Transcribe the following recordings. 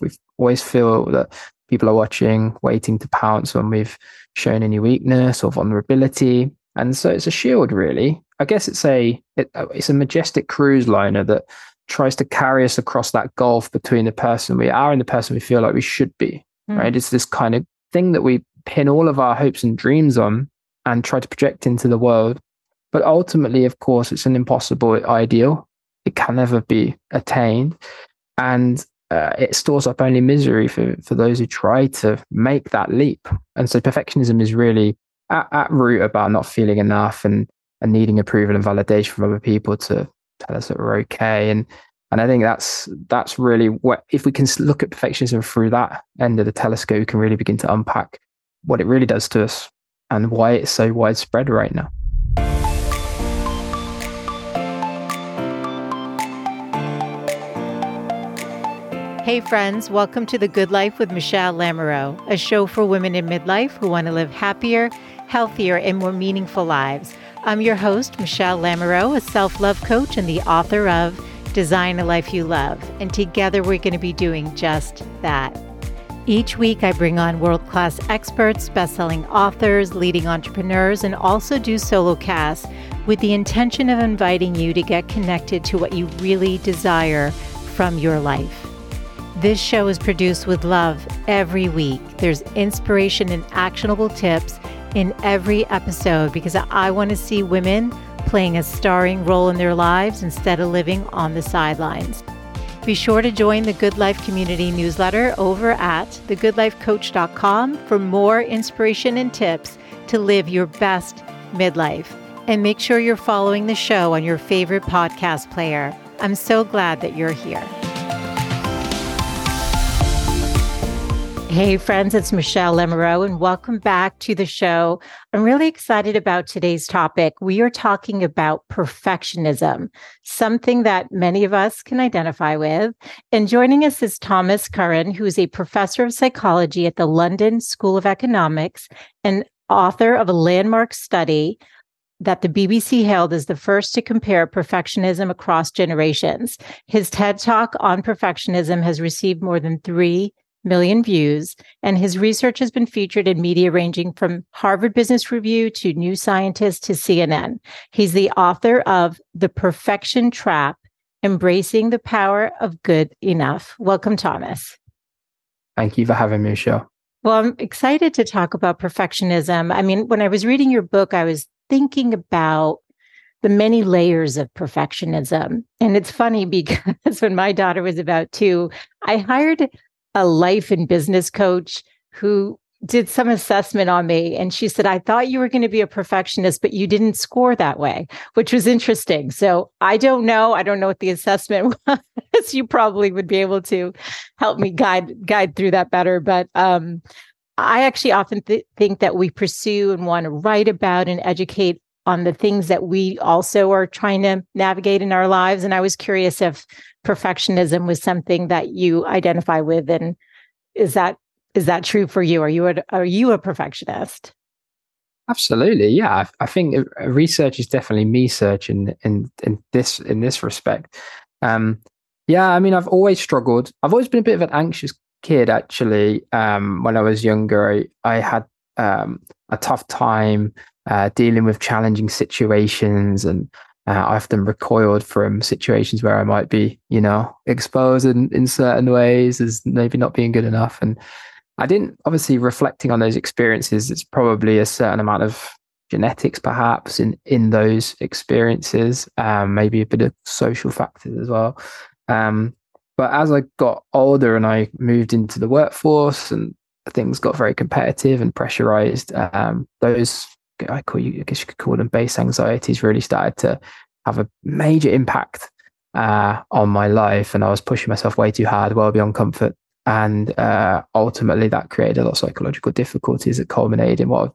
We always feel that people are watching, waiting to pounce when we've shown any weakness or vulnerability. And so it's a shield, really. I guess it's a it, it's a majestic cruise liner that tries to carry us across that gulf between the person we are and the person we feel like we should be. Mm. Right? It's this kind of thing that we pin all of our hopes and dreams on and try to project into the world. But ultimately, of course, it's an impossible ideal. It can never be attained. And uh, it stores up only misery for, for those who try to make that leap. And so perfectionism is really at, at root about not feeling enough and, and needing approval and validation from other people to tell us that we're okay. And and I think that's that's really what if we can look at perfectionism through that end of the telescope, we can really begin to unpack what it really does to us and why it's so widespread right now. Hey, friends, welcome to The Good Life with Michele Lamoureux, a show for women in midlife who want to live happier, healthier, and more meaningful lives. I'm your host, Michele Lamoureux, a self love coach and the author of Design a Life You Love. And together we're going to be doing just that. Each week, I bring on world class experts, best selling authors, leading entrepreneurs, and also do solo casts with the intention of inviting you to get connected to what you really desire from your life. This show is produced with love every week. There's inspiration and actionable tips in every episode because I want to see women playing a starring role in their lives instead of living on the sidelines. Be sure to join the Good Life Community newsletter over at thegoodlifecoach.com for more inspiration and tips to live your best midlife. And make sure you're following the show on your favorite podcast player. I'm so glad that you're here. Hey, friends, it's Michele Lamoureux, and welcome back to the show. I'm really excited about today's topic. We are talking about perfectionism, something that many of us can identify with. And joining us is Thomas Curran, who is a professor of psychology at the London School of Economics and author of a landmark study that the BBC hailed as the first to compare perfectionism across generations. His TED Talk on perfectionism has received more than 3 million views, and his research has been featured in media ranging from Harvard Business Review to New Scientist to CNN. He's the author of The Perfection Trap Embracing the Power of Good Enough. Welcome, Thomas. Thank you for having me, Michele. Well, I'm excited to talk about perfectionism. I mean, when I was reading your book, I was thinking about the many layers of perfectionism. And it's funny because when my daughter was about two, I hired a life and business coach who did some assessment on me and she said i thought you were going to be a perfectionist but you didn't score that way which was interesting. So i don't know. I don't know what the assessment was. You probably would be able to help me guide guide through that better but um, i actually often th- think that we pursue and want to write about and educate on the things that we also are trying to navigate in our lives. And i was curious if perfectionism was something that you identify with and is that is that true for you? Are you a, are you a perfectionist? Absolutely yeah. I, I think research is definitely me search in, in in this in this respect. Um yeah i mean i've always struggled. I've always been a bit of an anxious kid actually. Um when i was younger i, I had um a tough time uh, dealing with challenging situations and uh, I often recoiled from situations where I might be, you know, exposed in, in certain ways as maybe not being good enough. And I didn't, obviously, reflecting on those experiences, it's probably a certain amount of genetics perhaps in, in those experiences, um, maybe a bit of social factors as well. Um, but as I got older and I moved into the workforce and things got very competitive and pressurized, um, those I call you, I guess you could call them base anxieties, really started to have a major impact uh, on my life, and I was pushing myself way too hard, well beyond comfort, and uh, ultimately that created a lot of psychological difficulties that culminated in what I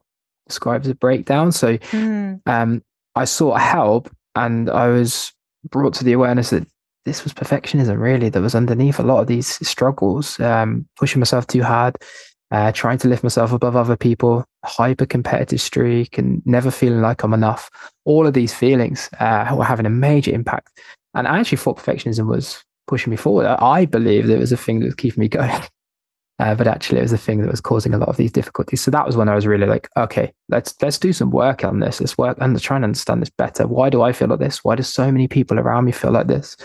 describe as a breakdown. So mm. um, I sought help, and I was brought to the awareness that this was perfectionism really that was underneath a lot of these struggles um, pushing myself too hard uh, trying to lift myself above other people, hyper competitive streak, and never feeling like I'm enough. All of these feelings uh, were having a major impact. And I actually thought perfectionism was pushing me forward. I believe that it was a thing that was keeping me going. Uh, but actually, it was the thing that was causing a lot of these difficulties. So that was when I was really like, okay, let's let's do some work on this. Let's work and try and understand this better. Why do I feel like this? Why do so many people around me feel like this?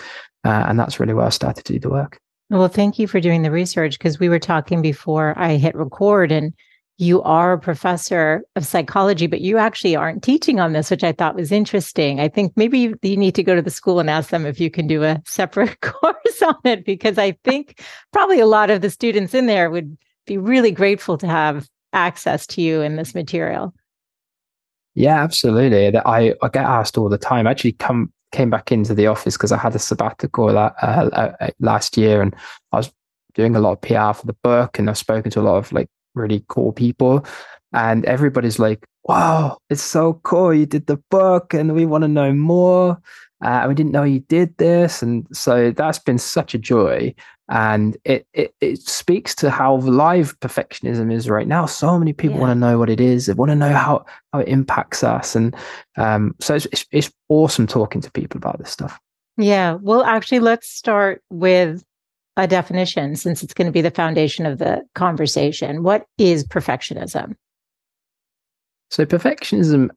Uh, and that's really where I started to do the work. Well, thank you for doing the research because we were talking before I hit record, and you are a professor of psychology, but you actually aren't teaching on this, which I thought was interesting. I think maybe you, you, need to go to the school and ask them if you can do a separate course on it, because I think probably a lot of the students in there would be really grateful to have access to you in this material. Yeah, absolutely. I, I get asked all the time. Actually come came back into the office because I had a sabbatical that, uh, uh, last year, and I was doing a lot of PR for the book, and I've spoken to a lot of like really cool people. And everybody's like, wow, it's so cool. You did the book and we want to know more. Uh, we didn't know you did this. And so that's been such a joy. And it, it, it speaks to how live perfectionism is right now. So many people yeah. want to know what it is. They want to know how, how it impacts us. And um, so it's, it's, it's awesome talking to people about this stuff. Yeah. Well, actually, let's start with a definition since it's going to be the foundation of the conversation. What is perfectionism? So perfectionism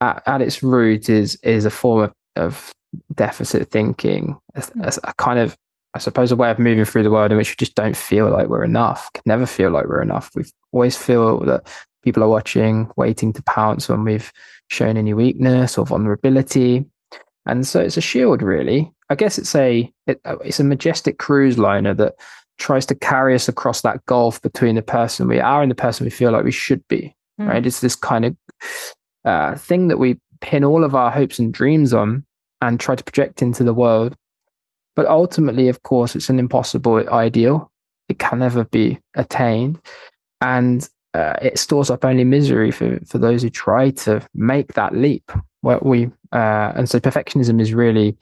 at, at its root is is a form of, of deficit thinking, a, hmm. a, kind of I suppose a way of moving through the world in which we just don't feel like we're enough, can never feel like we're enough. We always feel that people are watching, waiting to pounce when we've shown any weakness or vulnerability. And so it's a shield, really. I guess it's a it, uh, it's a majestic cruise liner that tries to carry us across that gulf between the person we are and the person we feel like we should be. Mm. Right? It's this kind of uh, thing that we pin all of our hopes and dreams on and try to project into the world. But ultimately, of course, it's an impossible ideal. It can never be attained, and uh, it stores up only misery for for those who try to make that leap. Where we uh, and so perfectionism is really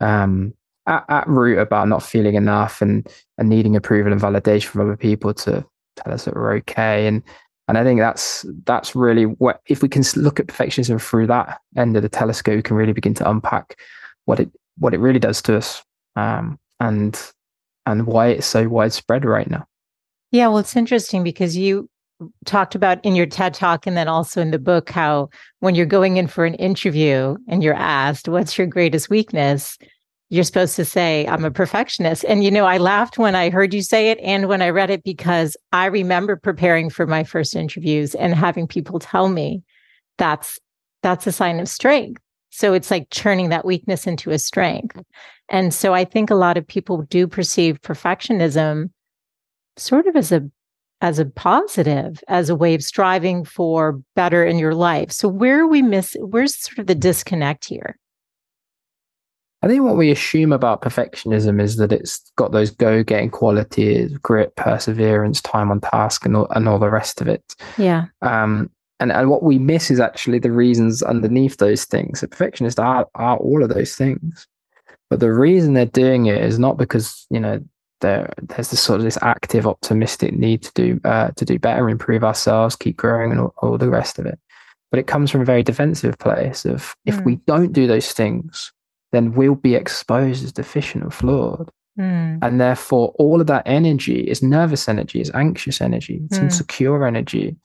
um, at, at root about not feeling enough and, and needing approval and validation from other people to tell us that we're okay. And and I think that's that's really what if we can look at perfectionism through that end of the telescope, we can really begin to unpack what it what it really does to us um, and and why it's so widespread right now. Yeah, well, it's interesting because you talked about in your TED talk and then also in the book how when you're going in for an interview and you're asked, What's your greatest weakness? You're supposed to say, I'm a perfectionist. And, you know, I laughed when I heard you say it and when I read it because I remember preparing for my first interviews and having people tell me that's that's a sign of strength. So it's like turning that weakness into a strength. And so I think a lot of people do perceive perfectionism sort of as a as a positive, as a way of striving for better in your life. So where we miss, where's sort of the disconnect here? I think what we assume about perfectionism is that it's got those go-getting qualities, grit, perseverance, time on task, and all, and all the rest of it. Yeah. Um, and and what we miss is actually the reasons underneath those things. So perfectionists are are all of those things, but the reason they're doing it is not because you know there there's this sort of this active optimistic need to do uh, to do better improve ourselves keep growing and all, all, the rest of it but it comes from a very defensive place of if mm. we don't do those things then we'll be exposed as deficient and flawed mm. and therefore all of that energy is nervous energy is anxious energy it's mm. insecure energy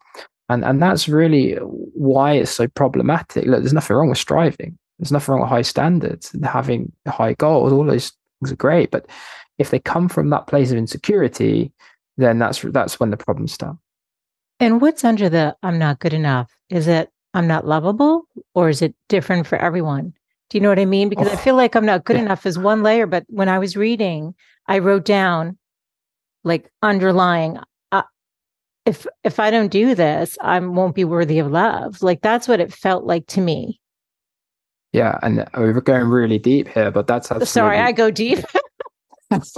and and that's really why it's so problematic look there's nothing wrong with striving there's nothing wrong with high standards and having high goals all those things are great but if they come from that place of insecurity, then that's that's when the problems start. And what's under the I'm not good enough? Is it I'm not lovable or is it different for everyone? Do you know what I mean? Because oh, I feel like I'm not good yeah. enough is one layer, but when I was reading, I wrote down like underlying if if I don't do this, I won't be worthy of love. Like that's what it felt like to me. Yeah, and we're going really deep here, but that's absolutely... sorry, I go deep. that's,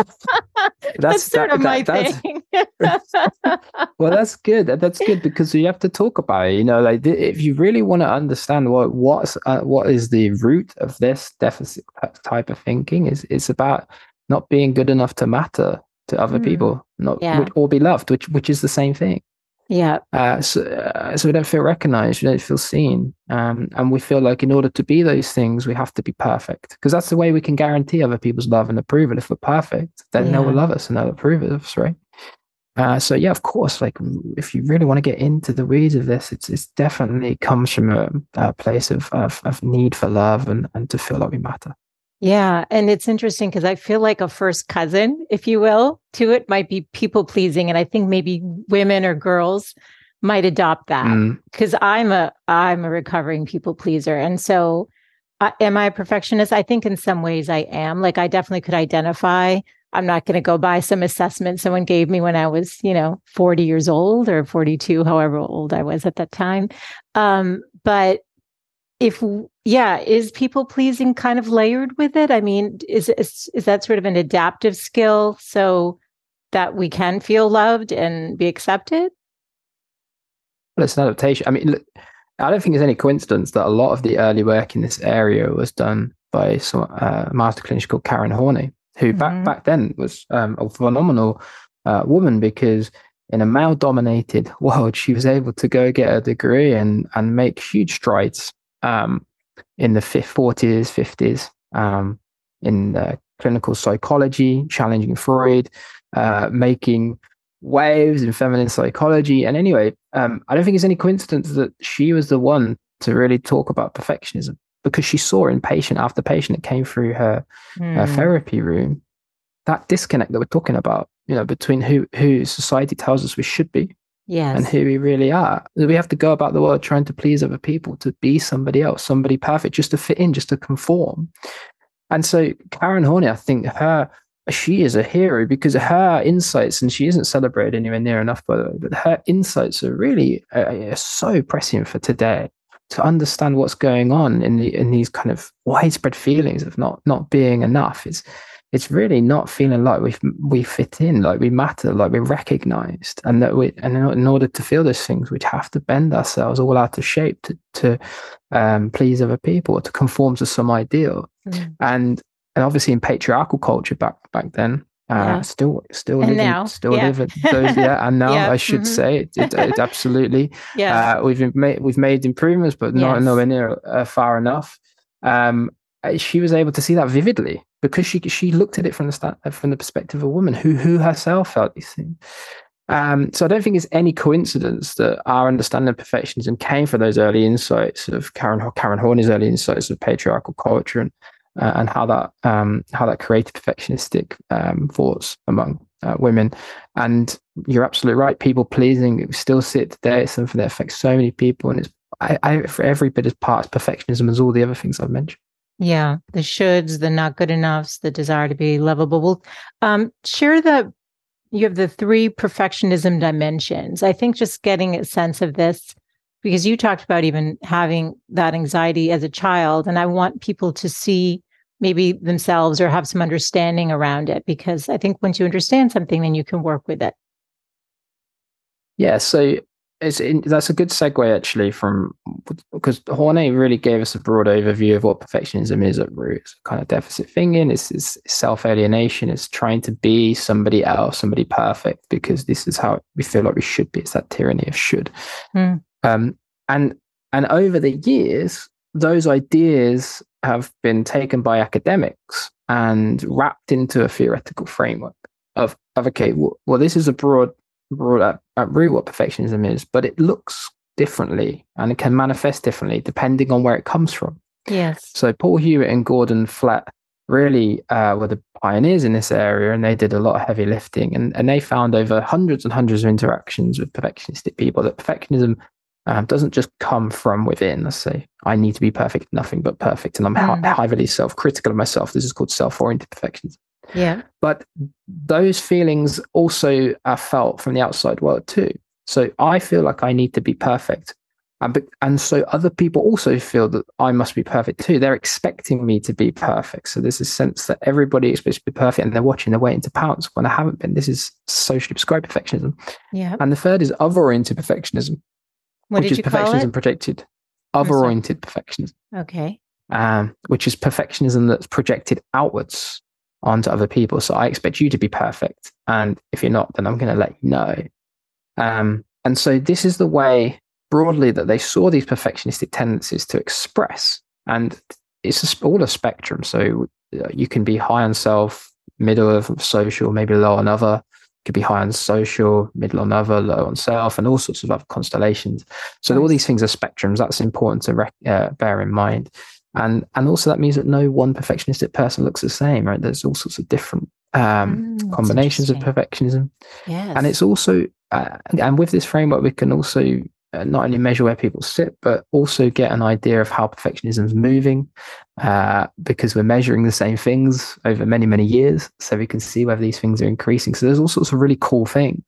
that's sort that, of my that, thing. well, that's good. That's good because you have to talk about it. You know, like if you really want to understand what what's uh, what is the root of this deficit type of thinking is it's about not being good enough to matter to other mm. people, not yeah. or be loved, which which is the same thing. Yeah. Uh, so, uh, so we don't feel recognized, we don't feel seen. Um, and we feel like in order to be those things, we have to be perfect because that's the way we can guarantee other people's love and approval. If we're perfect, then yeah. they'll love us and they'll approve of us, right? Uh, so yeah, of course, like if you really want to get into the weeds of this, it's it's definitely comes from a, a place of, of, of need for love and and to feel like we matter. Yeah, and it's interesting because I feel like a first cousin, if you will, to it might be people pleasing, and I think maybe women or girls might adopt that because mm. I'm a I'm a recovering people pleaser, and so uh, am I a perfectionist? I think in some ways I am. Like I definitely could identify I'm not going to go by some assessment someone gave me when I was, you know, 40 years old or 42, however old I was at that time. Um, but if, yeah, is people pleasing kind of layered with it? I mean, is, is, is that sort of an adaptive skill so that we can feel loved and be accepted? Well, it's an adaptation. I mean, look, I don't think it's any coincidence that a lot of the early work in this area was done by some uh, master clinician called Karen Horney who mm-hmm. back back then was um, a phenomenal uh, woman because in a male dominated world, she was able to go get a degree and and make huge strides um, in the 40s, 50s um, in clinical psychology, challenging Freud, uh, making waves in feminine psychology. And anyway, um, I don't think it's any coincidence that she was the one to really talk about perfectionism because she saw in patient after patient that came through her, mm. her hmm. therapy room that disconnect that we're talking about, you know, between who who society tells us we should be yes. and who we really are. We have to go about the world trying to please other people, to be somebody else, somebody perfect, just to fit in, just to conform. And so Karen Horney, I think her she is a hero because her insights, and she isn't celebrated anywhere near enough, by the way, but her insights are really uh, so pressing for today to understand what's going on in the in these kind of widespread feelings of not not being enough it's it's really not feeling like we we fit in like we matter like we're recognized and that we and in order to feel those things we'd have to bend ourselves all out of shape to to um, please other people or to conform to some ideal mm. and and obviously in patriarchal culture back back then uh, yeah. still still and living now. still yeah. living those yeah and now yeah. i should mm-hmm. say it, it, it absolutely yeah uh, we've made we've made improvements but yes. not nowhere near uh, far enough um uh, she was able to see that vividly because she she looked at it from the from the perspective of a woman who who herself felt these things um, so I don't think it's any coincidence that our understanding of perfectionism came from those early insights of Karen Karen Horney's early insights of patriarchal culture and uh, and how that um, how that created perfectionistic um, thoughts among uh, women. And you're absolutely right. People pleasing still sit today. It's something that affects so many people, and it's I, I, for every bit as part of perfectionism as all the other things I've mentioned. Yeah, the shoulds, the not good enoughs, the desire to be lovable. Well, um, share the you have the three perfectionism dimensions. I think just getting a sense of this because you talked about even having that anxiety as a child and i want people to see maybe themselves or have some understanding around it because i think once you understand something then you can work with it yeah so it's in, that's a good segue actually from because Horney really gave us a broad overview of what perfectionism is at root. It's kind of deficit thinking, it's, it's self alienation, it's trying to be somebody else, somebody perfect, because this is how we feel like we should be. It's that tyranny of should. Mm. Um, and and over the years, those ideas have been taken by academics and wrapped into a theoretical framework of, of okay, well, well this is a broad, broad at, at root what perfectionism is, but it looks differently and it can manifest differently depending on where it comes from. Yes. So Paul Hewitt and Gordon Flett really uh, were the pioneers in this area and they did a lot of heavy lifting and, and they found over hundreds and hundreds of interactions with perfectionistic people that perfectionism um, doesn't just come from within. Let's say I need to be perfect, nothing but perfect, and I'm mm. heavily self-critical of myself. This is called self-oriented perfectionism. Yeah. But those feelings also are felt from the outside world too. So I feel like I need to be perfect. And, and so other people also feel that I must be perfect too. They're expecting me to be perfect. So there's a sense that everybody is supposed to be perfect and they're watching, they're waiting to pounce when I haven't been. This is socially prescribed perfectionism. Yeah. And the third is other oriented perfectionism. What which is perfectionism projected. Other oriented perfectionism. Okay. Um, which is perfectionism that's projected outwards onto other people. So I expect you to be perfect. And if you're not, then I'm going to let you know. Um, and so this is the way broadly that they saw these perfectionistic tendencies to express. And it's a, all a spectrum. So uh, you can be high on self, middle of social, maybe low on other. Could be high on social, middle on other, low on self, and all sorts of other constellations. So all these things are spectrums. That's important to rec- uh, bear in mind. And and also that means that no one perfectionistic person looks the same, right? There's all sorts of different um, mm, combinations of perfectionism. Yes. And it's also uh, and with this framework, we can also uh, not only measure where people sit, but also get an idea of how perfectionism is moving, uh, because we're measuring the same things over many, many years. So we can see whether these things are increasing. So there's all sorts of really cool things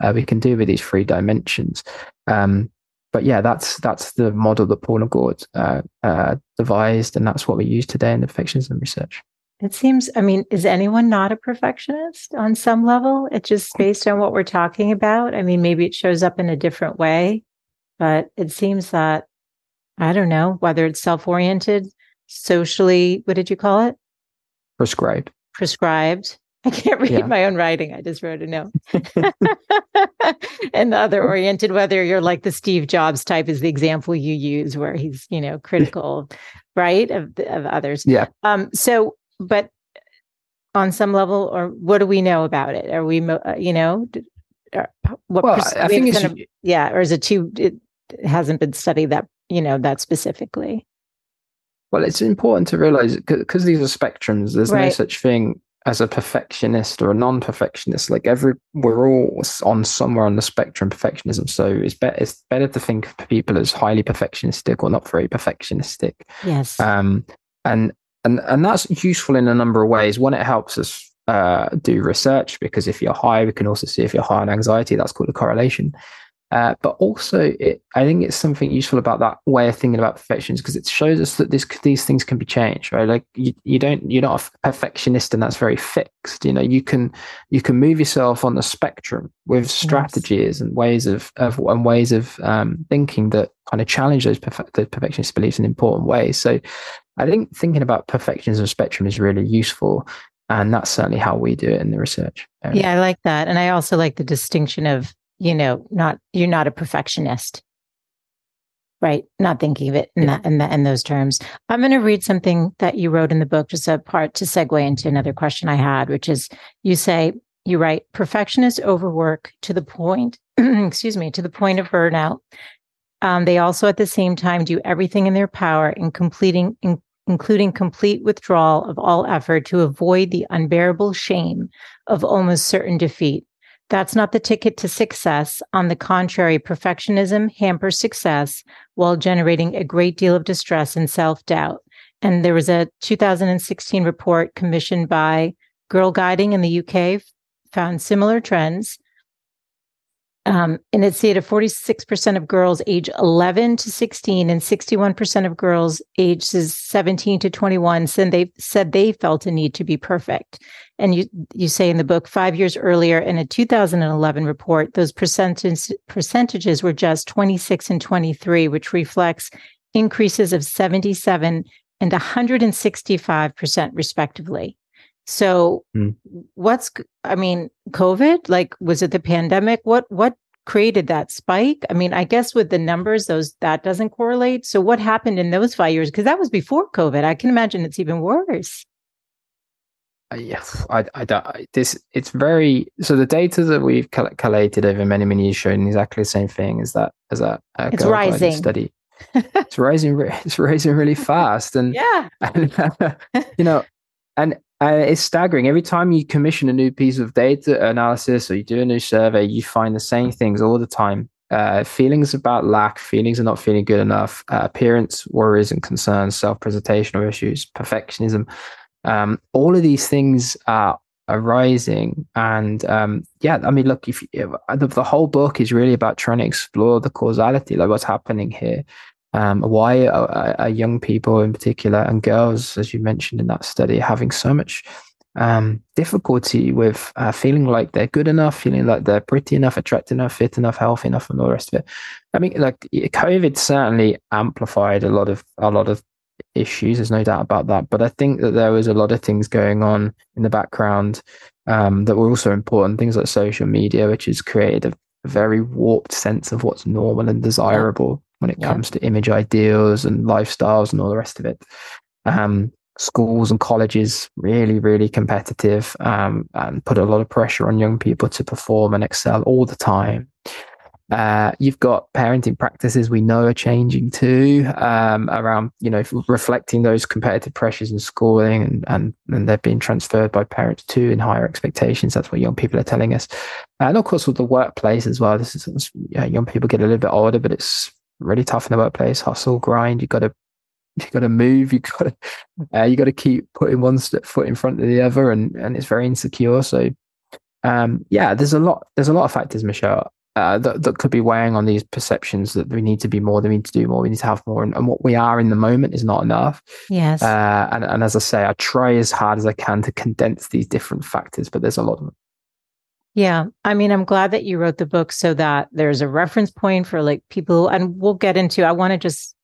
uh, we can do with these three dimensions. Um, but yeah, that's that's the model that Paul and Gord uh, uh, devised, and that's what we use today in the perfectionism research. It seems, I mean, is anyone not a perfectionist on some level? It's just based on what we're talking about. I mean, maybe it shows up in a different way, but it seems that, I don't know, whether it's self oriented, socially, what did you call it? Prescribed. Prescribed. I can't read yeah. my own writing. I just wrote a note. and the other oriented, whether you're like the Steve Jobs type is the example you use where he's, you know, critical, right, of, of others. Yeah. Um, so but on some level, or what do we know about it? Are we, uh, you know, what? Well, I think it's gonna, yeah, or is it too? It hasn't been studied that you know that specifically. Well, it's important to realize because these are spectrums. There's right. no such thing as a perfectionist or a non-perfectionist. Like every, we're all on somewhere on the spectrum perfectionism. So it's better it's better to think of people as highly perfectionistic or not very perfectionistic. Yes. Um, and and and that's useful in a number of ways. One, it helps us uh, do research because if you're high, we can also see if you're high on anxiety. That's called a correlation. Uh, but also, it, I think it's something useful about that way of thinking about perfections because it shows us that this, these things can be changed, right? Like you, you don't, you're not a perfectionist, and that's very fixed. You know, you can you can move yourself on the spectrum with strategies yes. and ways of, of and ways of um, thinking that kind of challenge those, perfe- those perfectionist beliefs in important ways. So, I think thinking about perfectionism spectrum is really useful. And that's certainly how we do it in the research. Area. Yeah, I like that. And I also like the distinction of, you know, not, you're not a perfectionist, right? Not thinking of it in that, in that, in those terms. I'm going to read something that you wrote in the book, just a part to segue into another question I had, which is you say, you write, perfectionists overwork to the point, excuse me, to the point of burnout. Um, they also at the same time do everything in their power in completing in including complete withdrawal of all effort to avoid the unbearable shame of almost certain defeat. That's not the ticket to success. On the contrary, perfectionism hampers success while generating a great deal of distress and self doubt. And there was a 2016 report commissioned by Girlguiding in the UK found similar trends. Um, and it stated 46% of girls age 11 to 16 and 61% of girls ages 17 to 21 said they said they felt a need to be perfect. And you you say in the book, five years earlier in a 2011 report, those percentage, percentages were just 26 and 23, which reflects increases of 77 and 165% respectively. So mm. what's I mean, COVID, like was it the pandemic? What what created that spike? I mean, I guess with the numbers, those that doesn't correlate. So what happened in those five years? Because that was before COVID. I can imagine it's even worse. Uh, yes, I, I don't. I, this it's very so. The data that we've collated over many many years showing exactly the same thing as that as that uh, it's rising study. it's rising. It's rising really fast, and yeah, and, you know, and uh, it's staggering. Every time you commission a new piece of data analysis or you do a new survey, you find the same things all the time. Uh, feelings about lack, feelings of not feeling good enough, uh, appearance worries and concerns, self-presentation or issues, perfectionism. Um, all of these things are arising, and um, yeah, I mean, look, if, if the, the whole book is really about trying to explore the causality, like what's happening here, um, why are, are, young people in particular and girls, as you mentioned in that study, having so much um, difficulty with uh, feeling like they're good enough, feeling like they're pretty enough, attractive enough, fit enough, healthy enough, and all the rest of it. I mean, like COVID certainly amplified a lot of a lot of issues. There's no doubt about that. But I think that there was a lot of things going on in the background um, that were also important. Things like social media, which has created a very warped sense of what's normal and desirable. When it yeah. comes to image ideals and lifestyles and all the rest of it. Um, schools and colleges really, really competitive um, and put a lot of pressure on young people to perform and excel all the time. Uh, you've got parenting practices we know are changing too um, around, you know, reflecting those competitive pressures in schooling and, and, and they're being transferred by parents too in higher expectations. That's what young people are telling us. And of course, with the workplace as well, this is, you know, young people get a little bit older, but it's really tough in the workplace, hustle, grind. You've got to you got to move. You got to uh, you got to keep putting one step foot in front of the other, and and it's very insecure. So, um, yeah, there's a lot there's a lot of factors, Michele, uh, that, that could be weighing on these perceptions that we need to be more, we need to do more, we need to have more. And, and what we are in the moment is not enough. Yes. Uh, and, and as I say, I try as hard as I can to condense these different factors, but there's a lot of them. Yeah. I mean, I'm glad that you wrote the book so that there's a reference point for like people, and we'll get into, I want to just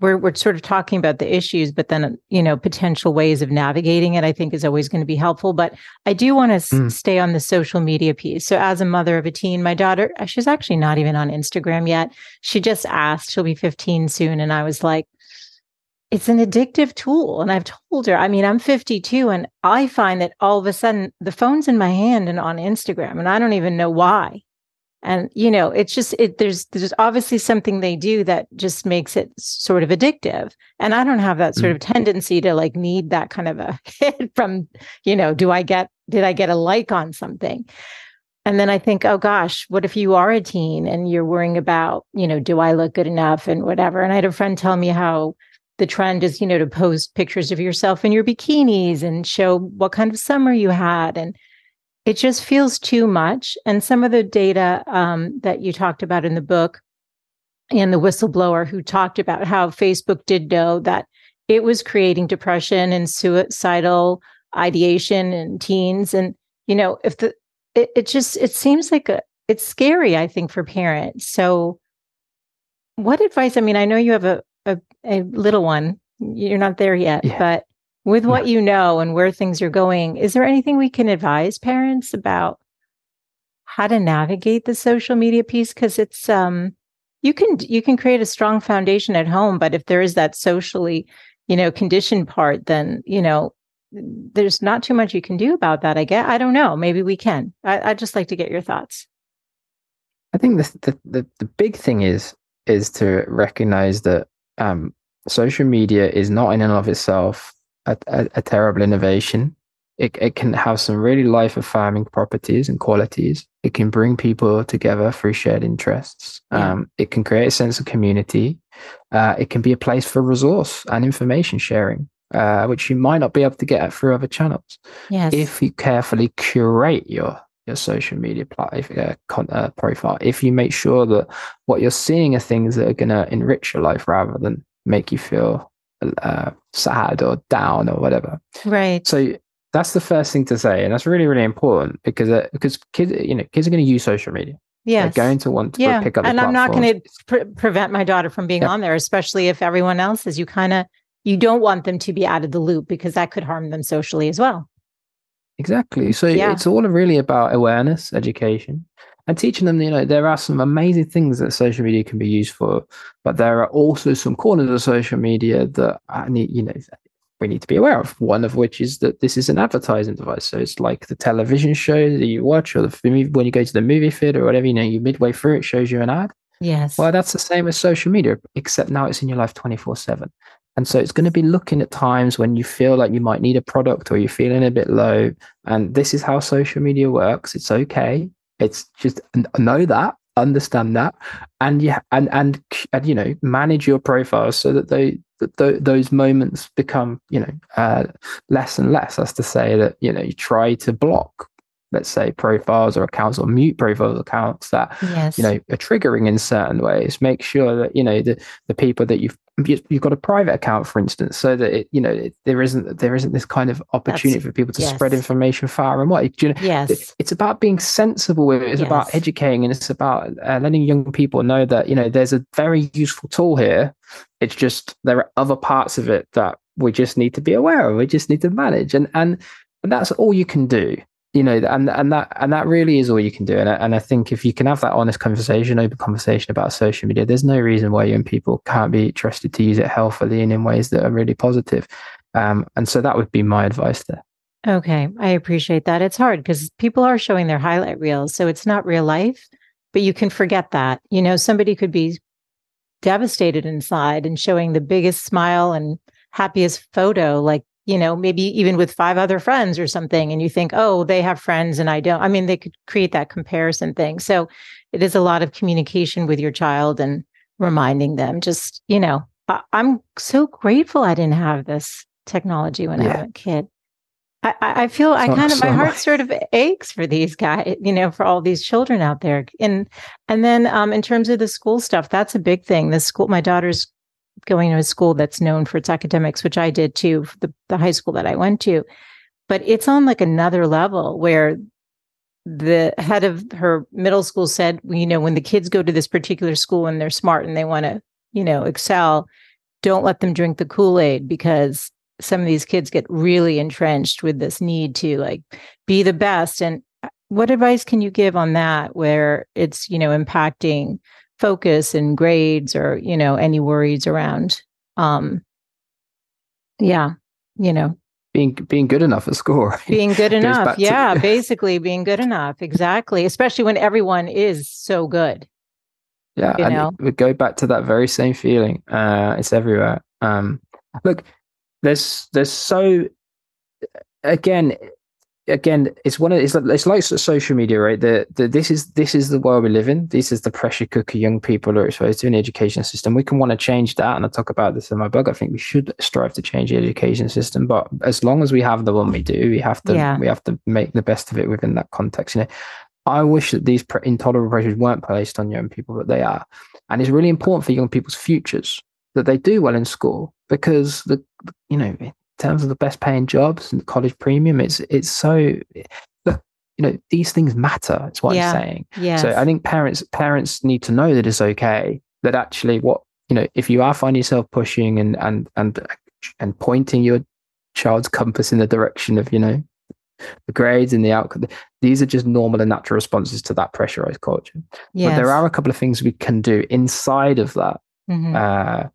we're we're sort of talking about the issues, but then you know potential ways of navigating it. I think is always going to be helpful. But I do want to mm. s- stay on the social media piece. So as a mother of a teen, my daughter, she's actually not even on Instagram yet. She just asked. She'll be 15 soon, and I was like, it's an addictive tool. And I've told her. I mean, I'm 52, and I find that all of a sudden the phone's in my hand and on Instagram, and I don't even know why and you know it's just it there's there's obviously something they do that just makes it sort of addictive and i don't have that sort mm. of tendency to like need that kind of a hit from you know do i get did i get a like on something and then i think oh gosh what if you are a teen and you're worrying about you know do i look good enough and whatever and i had a friend tell me how the trend is you know to post pictures of yourself in your bikinis and show what kind of summer you had and it just feels too much. And some of the data um, that you talked about in the book and the whistleblower who talked about how Facebook did know that it was creating depression and suicidal ideation in teens. And, you know, if the, it, it just, it seems like a, it's scary, I think, for parents. So, what advice? I mean, I know you have a, a, a little one, you're not there yet, yeah. but with what you know and where things are going, is there anything we can advise parents about how to navigate the social media piece? Because it's um you can you can create a strong foundation at home, but if there is that socially, you know, conditioned part, then you know there's not too much you can do about that. I get. I don't know. Maybe we can. I, would just like to get your thoughts. I think the, the the the big thing is is to recognize that um, social media is not in and of itself a, a, a terrible innovation. It, it can have some really life affirming properties and qualities. It can bring people together through shared interests. Yeah. Um, it can create a sense of community. Uh, it can be a place for resource and information sharing, uh, which you might not be able to get through other channels. Yes. If you carefully curate your your social media uh, con- uh, profile, if you make sure that what you're seeing are things that are going to enrich your life rather than make you feel uh, sad or down or whatever. Right. So that's the first thing to say, and that's really really important because uh, because kids you know kids are going to use social media. Yeah, they're going to want to yeah. pick up. And I'm not going to pre- prevent my daughter from being yeah. on there, especially if everyone else is. You kind of you don't want them to be out of the loop because that could harm them socially as well. Exactly. So yeah. it's all really about awareness, education, and teaching them, you know, there are some amazing things that social media can be used for, but there are also some corners of social media that I need, you know, we need to be aware of. One of which is that this is an advertising device. So it's like the television show that you watch or the when you go to the movie theater or whatever, you know, you midway through it shows you an ad. Yes. Well, that's the same as social media, except now it's in your life 24 7. And so it's going to be looking at times when you feel like you might need a product or you're feeling a bit low. And this is how social media works. It's okay. It's just know that, understand that, and yeah, and and, and you know manage your profile so that they that th- those moments become you know uh, less and less. That's to say that you know you try to block let's say profiles or accounts or mute profiles accounts that yes. you know are triggering in certain ways. Make sure that you know the the people that you've you've got a private account for instance so that it you know it, there isn't there isn't this kind of opportunity That's, for people to yes. spread information far and wide. You know yes. it, it's about being sensible with it. It's yes. about educating and it's about uh, letting young people know that you know there's a very useful tool here. It's just there are other parts of it that we just need to be aware of. We just need to manage and and and that's all you can do you know, and and that and that really is all you can do. And I, and I think if you can have that honest conversation, open conversation about social media, there's no reason why young people can't be trusted to use it healthily and in ways that are really positive. Um, and so that would be my advice there. Okay, I appreciate that. It's hard because people are showing their highlight reels, so it's not real life, but you can forget that. You know, somebody could be devastated inside and showing the biggest smile and happiest photo, like, you know, maybe even with five other friends or something. And you think, oh, they have friends and I don't. I mean, they could create that comparison thing. So it is a lot of communication with your child and reminding them just, you know, I- am so grateful I didn't have this technology when yeah. I was a kid. I, I feel so, I kind of so my heart sort of aches for these guys, you know, for all these children out there. And and then um, in terms of the school stuff, that's a big thing. The school, my daughter's going to a school that's known for its academics, which I did too, the, the high school that I went to. But it's on like another level where the head of her middle school said, you know, when the kids go to this particular school and they're smart and they want to, you know, excel, don't let them drink the Kool Aid because some of these kids get really entrenched with this need to like be the best and uh, what advice can you give on that where it's you know impacting focus and grades or you know any worries around um yeah you know being being good enough at school right? being good enough yeah to- basically being good enough exactly especially when everyone is so good yeah you and know? we go back to that very same feeling uh it's everywhere um look there's there's so again again it's one of it's like, it's like social media right? The this is this is the world we live in. This is the pressure cooker young people are exposed to in the education system. We can want to change that and i talk about this in my book. I think we should strive to change the education system but as long as we have the one we do we have to yeah. we have to make the best of it within that context you know? I wish that these intolerable pressures weren't placed on young people but they are. And it's really important for young people's futures that they do well in school because the you know terms of the best paying jobs and college premium it's it's so look you know these things matter it's what yeah. i'm saying yeah so i think parents parents need to know that it's okay that actually what you know if you are finding yourself pushing and and and and pointing your child's compass in the direction of you know the grades and the outcome these are just normal and natural responses to that pressurized culture yes. but there are a couple of things we can do inside of that mm-hmm. uh,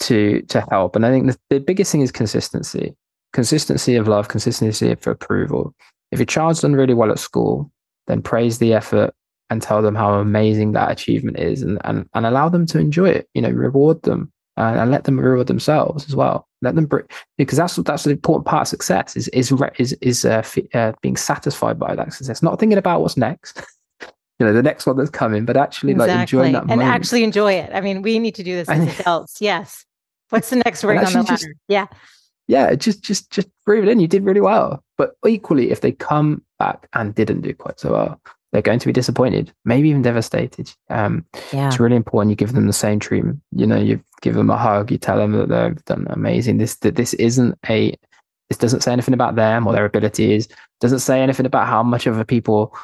to to help. And I think the, the biggest thing is consistency, consistency of love, consistency for approval. If your child's done really well at school, then praise the effort and tell them how amazing that achievement is, and and, and allow them to enjoy it. You know, reward them and, and let them reward themselves as well. Let them because that's that's an important part of success is is is is uh, uh, being satisfied by that success, not thinking about what's next. you know the next one that's coming but actually exactly. like enjoying that and moment. actually enjoy it. I mean we need to do this as adults. Yes. What's the next ring on the ladder just, yeah. Yeah just just just breathe it in. You did really well. But equally if they come back and didn't do quite so well they're going to be disappointed maybe even devastated. Um yeah. it's really important you give them the same treatment. You know you give them a hug you tell them that they've done amazing. This that this isn't a this doesn't say anything about them or their abilities doesn't say anything about how much of a people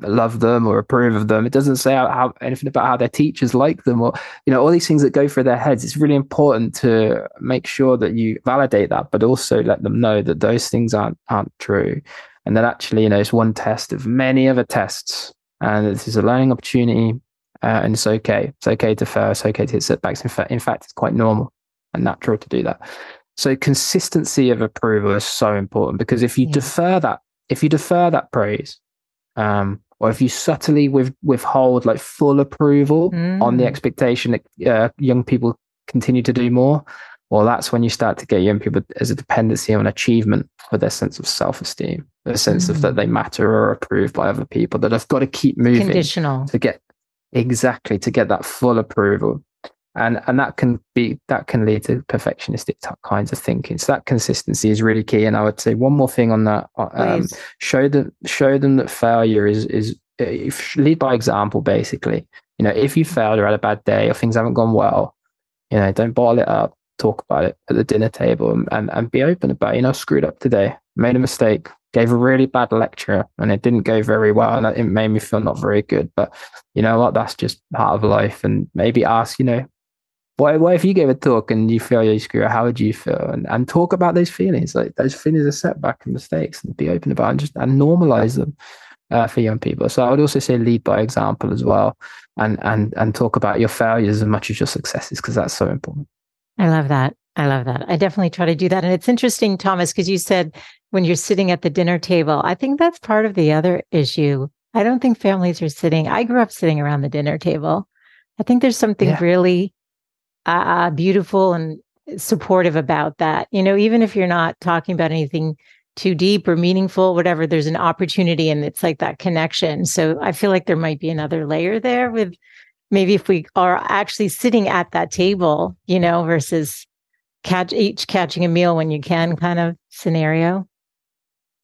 love them or approve of them. It doesn't say how, how, anything about how their teachers like them or you know all these things that go through their heads. It's really important to make sure that you validate that, but also let them know that those things aren't aren't true, and that actually you know it's one test of many other tests, and this is a learning opportunity, uh, and it's okay. It's okay to fail. It's okay to hit setbacks. In fact, in fact, it's quite normal and natural to do that. So consistency of approval is so important because if you yeah. defer that, if you defer that praise um, or if you subtly with, withhold like full approval mm. on the mm. expectation that uh, young people continue to do more, well, that's when you start to get young people as a dependency on achievement for their sense of self-esteem, their sense mm. of that they mm. matter or are approved by other people, that I've got to keep moving conditional to get exactly to get that full approval and and that can be that can lead to perfectionistic kinds of thinking. So that consistency is really key. And i would say one more thing on that uh, um, show them show them that failure is is lead by example basically. You know if you failed or had a bad day or things haven't gone well you know don't bottle it up. Talk about it at the dinner table and, and, and be open about it. you know screwed up today made a mistake gave a really bad lecture and it didn't go very well and it made me feel not very good. But you know what? That's just part of life. And maybe ask you know what, what if you gave a talk and you feel you screw how would you feel? And, and talk about those feelings. Like those feelings are setback and mistakes and be open about and just and normalize them uh, for young people. So i would also say lead by example as well and and and talk about your failures as much as your successes because that's so important. I love that. I love that. I definitely try to do that. And it's interesting thomas because you said when you're sitting at the dinner table i think that's part of the other issue. I don't think families are sitting i grew up sitting around the dinner table. I think there's something yeah. really uh, beautiful and supportive about that. You know, even if you're not talking about anything too deep or meaningful, whatever, there's an opportunity and it's like that connection. So I feel like there might be another layer there with maybe if we are actually sitting at that table, you know, versus catch each catching a meal when you can kind of scenario.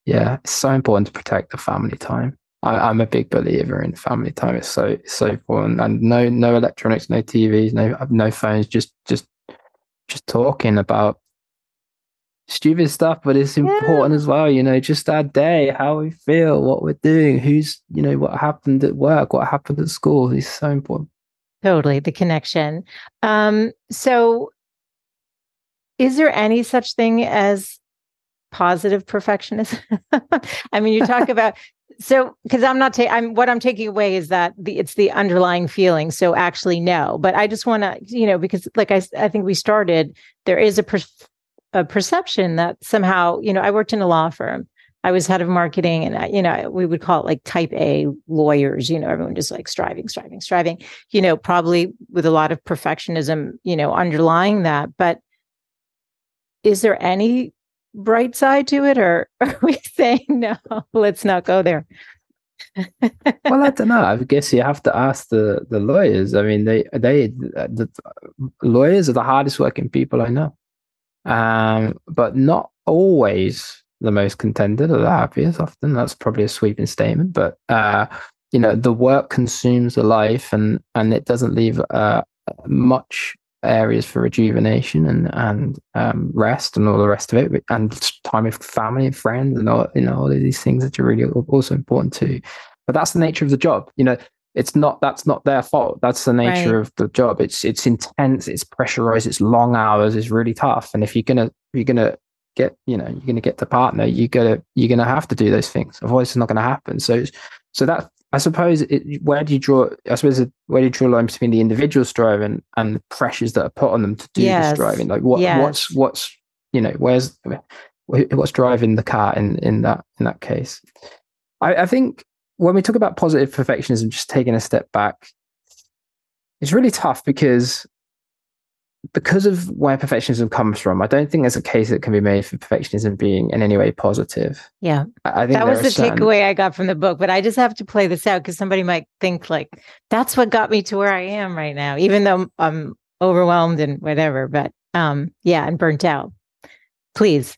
Yeah, it's so important to protect the family time. I, am a big believer in family time. It's so so important, and no no electronics, no TVs, no no phones. Just just just talking about stupid stuff, but it's important yeah. as well. You know, just our day, how we feel, what we're doing, who's you know what happened at work, what happened at school. is so important. Totally, the connection. Um, so, is there any such thing as positive perfectionism? I mean, you talk about so because i'm not taking i'm what i'm taking away is that the it's the underlying feeling so actually no. But i just want to you know because like i i think we started there is a, per, a perception that somehow you know i worked in a law firm. I was head of marketing and I, you know we would call it like type a lawyers you know everyone just like striving striving striving you know probably with a lot of perfectionism you know underlying that. But is there any bright side to it, or are we saying no? Let's not go there. well, I don't know. I guess you have to ask the the lawyers. I mean, they they the lawyers are the hardest working people I know, um, but not always the most contented or the happiest. Often that's probably a sweeping statement, but uh, you know, the work consumes the life, and and it doesn't leave uh, much areas for rejuvenation and and um, rest and all the rest of it, and time with family and friends and all you know all of these things that are really also important too. But that's the nature of the job. You know, it's not that's not their fault. That's the nature right. of the job. It's it's intense. It's pressurized. It's long hours. It's really tough. And if you're gonna you're gonna get you know you're gonna get the partner, you gotta you're gonna have to do those things. Otherwise, it's not gonna happen. So so that I suppose it, where do you draw? I suppose where do you draw a line between the individual striving and the pressures that are put on them to do yes. this driving? Like what yes. what's what's you know where's what's driving the car in in that in that case? I, I think when we talk about positive perfectionism, just taking a step back, it's really tough because because of where perfectionism comes from, I don't think there's a case that can be made for perfectionism being in any way positive. Yeah. I, think that was the certain... takeaway I got from the book, but I just have to play this out because somebody might think like that's what got me to where I am right now, even though I'm overwhelmed and whatever. But um, yeah, and burnt out. Please.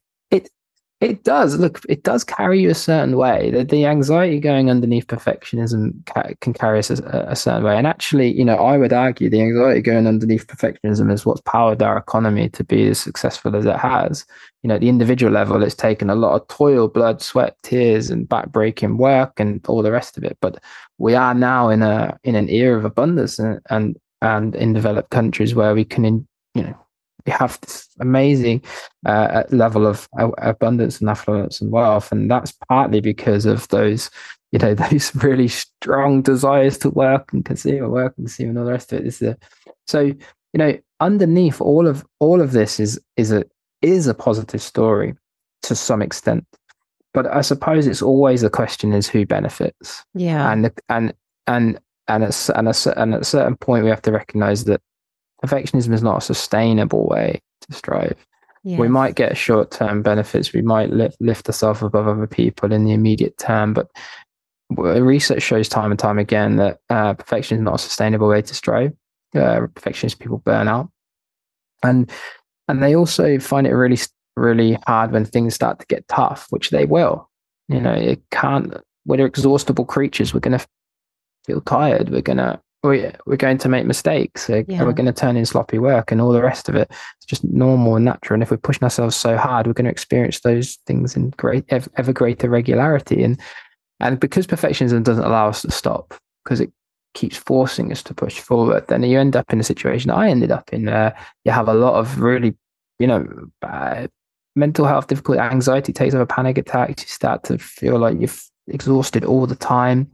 It does. Look, it does carry you a certain way. The, the anxiety going underneath perfectionism ca- can carry us a, a, certain way. And actually, you know, I would argue the anxiety going underneath perfectionism is what's powered our economy to be as successful as it has. You know, at the individual level, it's taken a lot of toil, blood, sweat, tears, and backbreaking work, and all the rest of it. But we are now in a in an era of abundance, and and, and in developed countries where we can, in, you know, we have this amazing uh, level of abundance and affluence and wealth, and that's partly because of those, you know, those really strong desires to work and consume, work and consume, and all the rest of it. Is the so you know underneath all of all of this is is a is a positive story to some extent, but I suppose it's always the question is who benefits. Yeah, and and and and at, and, at, and at a certain point we have to recognize that perfectionism is not a sustainable way to strive. Yes. We might get short term benefits. We might lift, lift ourselves above other people in the immediate term, but research shows time and time again that uh, perfection is not a sustainable way to strive. Uh, perfectionist people burn out, and and they also find it really really hard when things start to get tough, which they will. You know, it can't. We're exhaustible creatures. We're going to feel tired. We're going to we, we're going to make mistakes yeah. we're going to turn in sloppy work and all the rest of it it's just normal and natural and if we're pushing ourselves so hard we're going to experience those things in great ever greater regularity and and because perfectionism doesn't allow us to stop because it keeps forcing us to push forward, then you end up in a situation I ended up in. Uh, you have a lot of really, you know, bad mental health difficulty, anxiety takes over, panic attacks. You start to feel like you're exhausted all the time.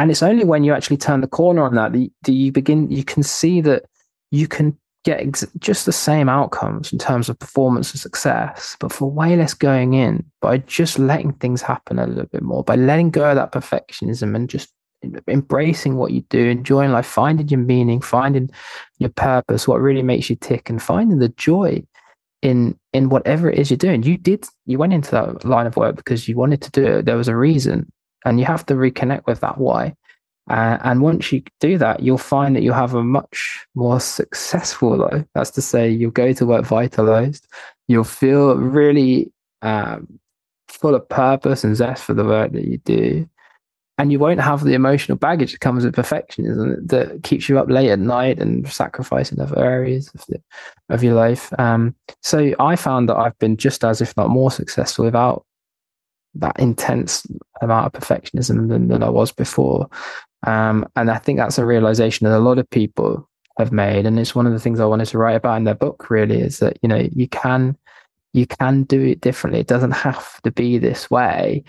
And it's only when you actually turn the corner on that that you begin, you can see that you can get ex- just the same outcomes in terms of performance and success, but for way less going in by just letting things happen a little bit more, by letting go of that perfectionism and just embracing what you do, enjoying life, finding your meaning, finding your purpose, what really makes you tick, and finding the joy in in whatever it is you're doing. You did you went into that line of work because you wanted to do it. There was a reason, and you have to reconnect with that why. Uh, and once you do that, you'll find that you'll have a much more successful life. That's to say, you'll go to work vitalized. You'll feel really um, full of purpose and zest for the work that you do. And you won't have the emotional baggage that comes with perfectionism that keeps you up late at night and sacrificing other areas of, the, of your life. Um, so I found that I've been just as, if not more successful without that intense amount of perfectionism than, than I was before. Um, and I think that's a realization that a lot of people have made. And it's one of the things I wanted to write about in their book really is that, you know, you can you can do it differently. It doesn't have to be this way.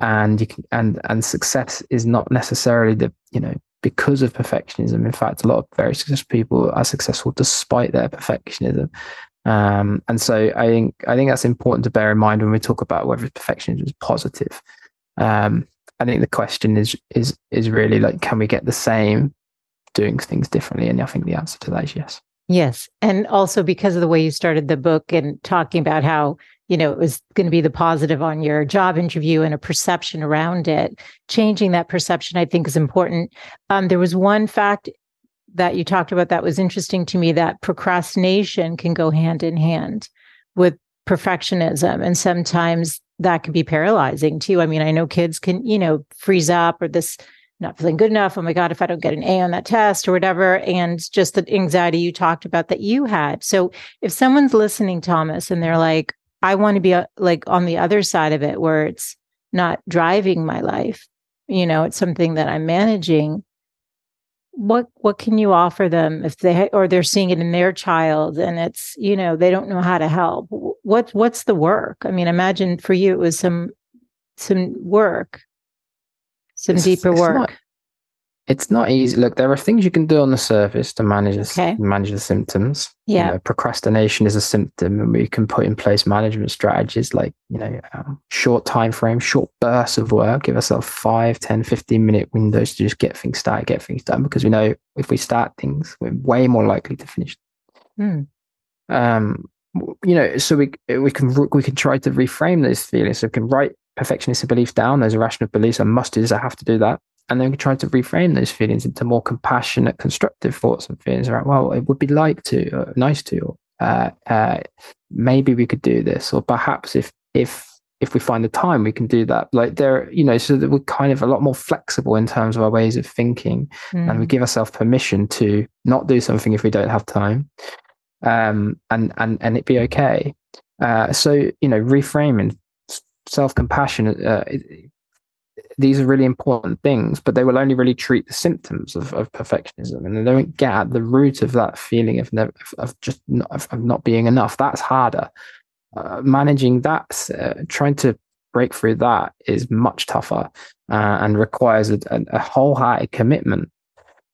And you can and and success is not necessarily the, you know, because of perfectionism. In fact, a lot of very successful people are successful despite their perfectionism. Um, and so I think I think that's important to bear in mind when we talk about whether perfectionism is positive. Um, I think the question is is is really like, can we get the same doing things differently? And I think the answer to that is yes. Yes. And also because of the way you started the book and talking about how, you know, it was going to be the positive on your job interview and a perception around it, changing that perception, I think is important. Um, there was one fact that you talked about that was interesting to me that procrastination can go hand in hand with perfectionism. And sometimes that can be paralyzing too. I mean, I know kids can, you know, freeze up or this not feeling good enough. Oh my God, if I don't get an A on that test or whatever. And just the anxiety you talked about that you had. So if someone's listening, Thomas, and they're like, I want to be uh, like on the other side of it where it's not driving my life, you know, it's something that I'm managing what what can you offer them if they or they're seeing it in their child and it's you know they don't know how to help? What what's the work? I mean imagine for you it was some some work some it's, deeper it's work. not, it's not easy. Look, there are things you can do on the surface to manage okay. manage the symptoms. Yeah, you know, procrastination is a symptom, and we can put in place management strategies like you know um, short time frame, short bursts of work. Give ourselves 5, 10, 15 minute windows to just get things started, get things done. Because we know if we start things, we're way more likely to finish. Mm. Um, you know, so we we can we can try to reframe those feelings. So we can write perfectionist beliefs down, those irrational beliefs. I must do this. I have to do that and then we try to reframe those feelings into more compassionate, constructive thoughts and feelings. Right? Well, it would be like to, or nice to, or uh, uh, maybe we could do this, or perhaps if if if we find the time, we can do that. Like there, you know, so that we're kind of a lot more flexible in terms of our ways of thinking, mm. and we hmm. give ourselves permission to not do something if we don't have time, um, and and and it be okay. Uh, so you know, reframing self compassion uh, these are really important things, but they will only really treat the symptoms of, of perfectionism, and they don't get at the root of that feeling of never, of just not, of, not being enough. That's harder. Uh, managing that, uh, trying to break through that, is much tougher uh, and requires a, a, a, wholehearted commitment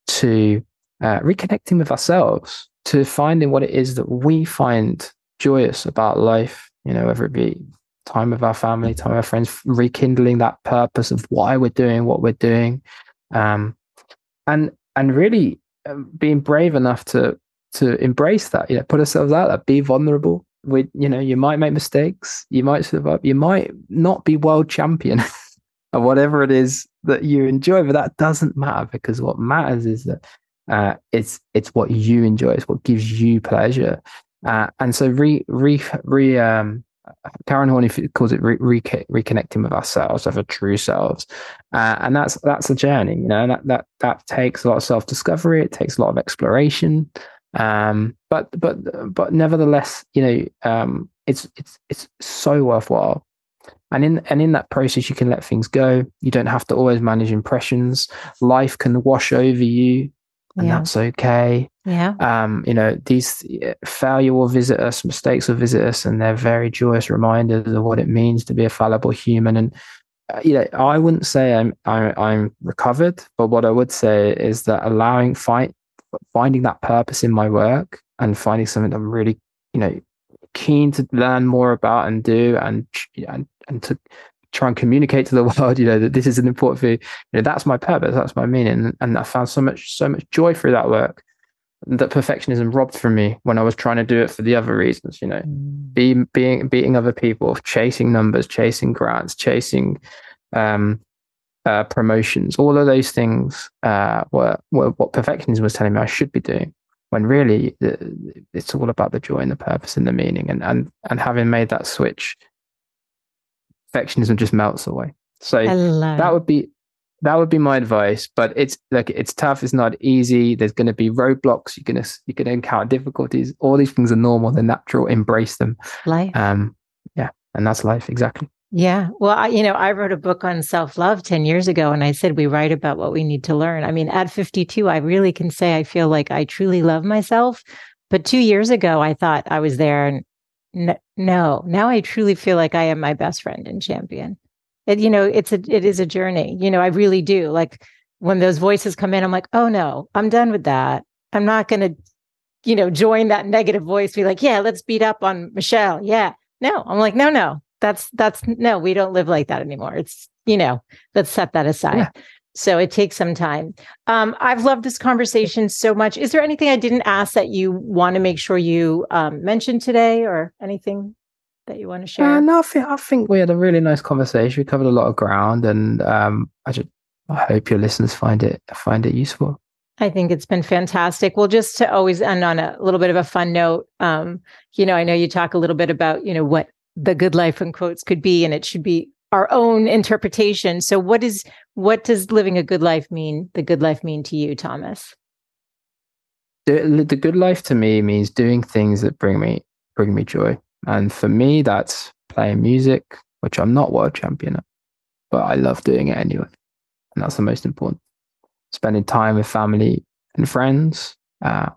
to uh, reconnecting with ourselves, to finding what it is that we find joyous about life. You know, whether it be time with our family, time with our friends, rekindling that purpose of why we're doing what we're doing, um, and and really um, being brave enough to to embrace that. You know, put ourselves out there, be vulnerable. We, you know, you might make mistakes, you might slip up, you might not be world champion, or whatever it is that you enjoy, but that doesn't matter because what matters is that uh, it's it's what you enjoy, it's what gives you pleasure. Uh, and so re re re um Karen Horney calls it re- re- reconnecting with ourselves, of our true selves, uh, and that's that's a journey. You know, that that that takes a lot of self discovery. It takes a lot of exploration, um, but but but nevertheless, you know, um, it's it's it's so worthwhile. and in and in that process you can let things go you don't have to always manage impressions life can wash over you and yeah. that's okay. Yeah. Um you know these failure will visit us mistakes will visit us and they're very joyous reminders of what it means to be a fallible human. And uh, you know i wouldn't say i'm i'm, I'm recovered but what i would say is that allowing fight finding that purpose in my work and finding something i'm really you know keen to learn more about and do and and, and to try and communicate to the world you know that this is an important thing. You know that's my purpose that's my meaning. And i found so much so much joy through that work that perfectionism robbed from me when i was trying to do it for the other reasons you know. Mm. being being beating other people chasing numbers chasing grants chasing um uh, promotions all of those things uh, were, were what perfectionism was telling me i should be doing when really it's all about the joy and the purpose and the meaning and and and having made that switch perfectionism just melts away so that would be that would be my advice but it's like it's tough it's not easy there's going to be roadblocks you're going to you're to encounter difficulties all these things are normal they're natural embrace them life um yeah and that's life exactly yeah. Well, I, you know, I wrote a book on self love 10 years ago, and I said we write about what we need to learn. I mean, at 52, I really can say I feel like I truly love myself. But two years ago, I thought I was there. And no, now I truly feel like I am my best friend and champion. It, you know, it's a, it is a journey. You know, I really do. Like when those voices come in, I'm like, oh no, I'm done with that. I'm not going to, you know, join that negative voice, be like, yeah, let's beat up on Michele. Yeah. No, I'm like, no, no, that's that's no we don't live like that anymore it's you know let's set that aside yeah. So it takes some time. Um, i've loved this conversation so much. Is there anything i didn't ask that you want to make sure you um, mention today or anything that you want to share? Uh, no I think, I think we had a really nice conversation. We covered a lot of ground and um, i just i hope your listeners find it find it useful. I think it's been fantastic. Well, just to always end on a little bit of a fun note, um, you know, I know you talk a little bit about, you know, what the good life in quotes could be and it should be our own interpretation. So what is what does living a good life mean the good life mean to you thomas? The, the good life to me means doing things that bring me bring me joy. And for me that's playing music which i'm not world champion at but i love doing it anyway. And that's the most important. Spending time with family and friends uh,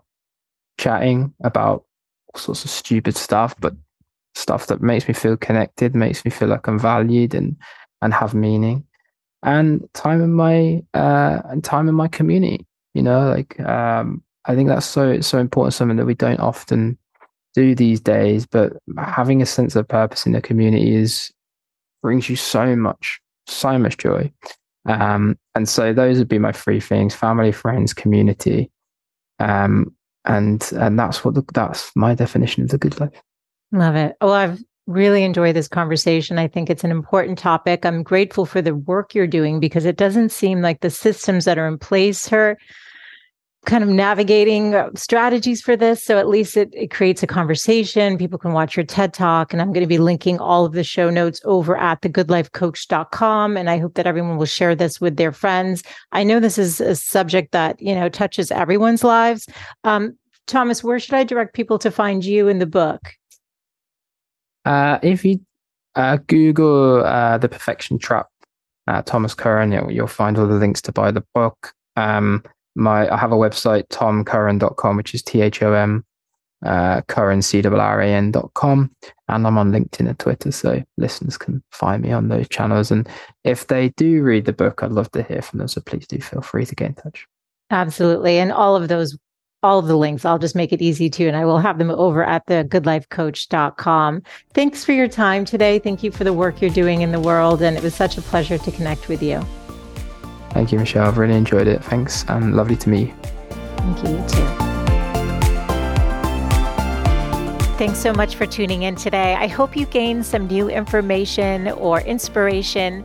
chatting about all sorts of stupid stuff but stuff that makes me feel connected, makes me feel like I'm valued and and have meaning, and time in my uh, and time in my community. You know, like um, I think that's so so important. Something that we don't often do these days, but having a sense of purpose in the community is brings you so much so much joy. Um, and so those would be my three things: family, friends, community. Um, and and that's what the, that's my definition of the good life. Love it. Well, I've really enjoyed this conversation. I think it's an important topic. I'm grateful for the work you're doing because it doesn't seem like the systems that are in place are kind of navigating uh, strategies for this. So at least it, it creates a conversation. People can watch your TED talk. And I'm going to be linking all of the show notes over at thegoodlifecoach.com. And I hope that everyone will share this with their friends. I know this is a subject that, you know, touches everyone's lives. Um, Thomas, where should I direct people to find you in the book? Uh, if you uh, Google uh, the Perfection Trap, uh, Thomas Curran, you'll, you'll, find all the links to buy the book. Um, my I have a website thomcurran.com, which is T H O M uh, Curran C R R A N.com, and I'm on LinkedIn and Twitter, so listeners can find me on those channels. And if they do read the book, I'd love to hear from them. So please do feel free to get in touch. Absolutely, and all of those all of the links. I'll just make it easy too. And I will have them over at the goodlifecoach.com. Thanks for your time today. Thank you for the work you're doing in the world. And it was such a pleasure to connect with you. Thank you, Michele. I've really enjoyed it. Thanks. And lovely to meet you. Thank you, you too. Thanks so much for tuning in today. I hope you gained some new information or inspiration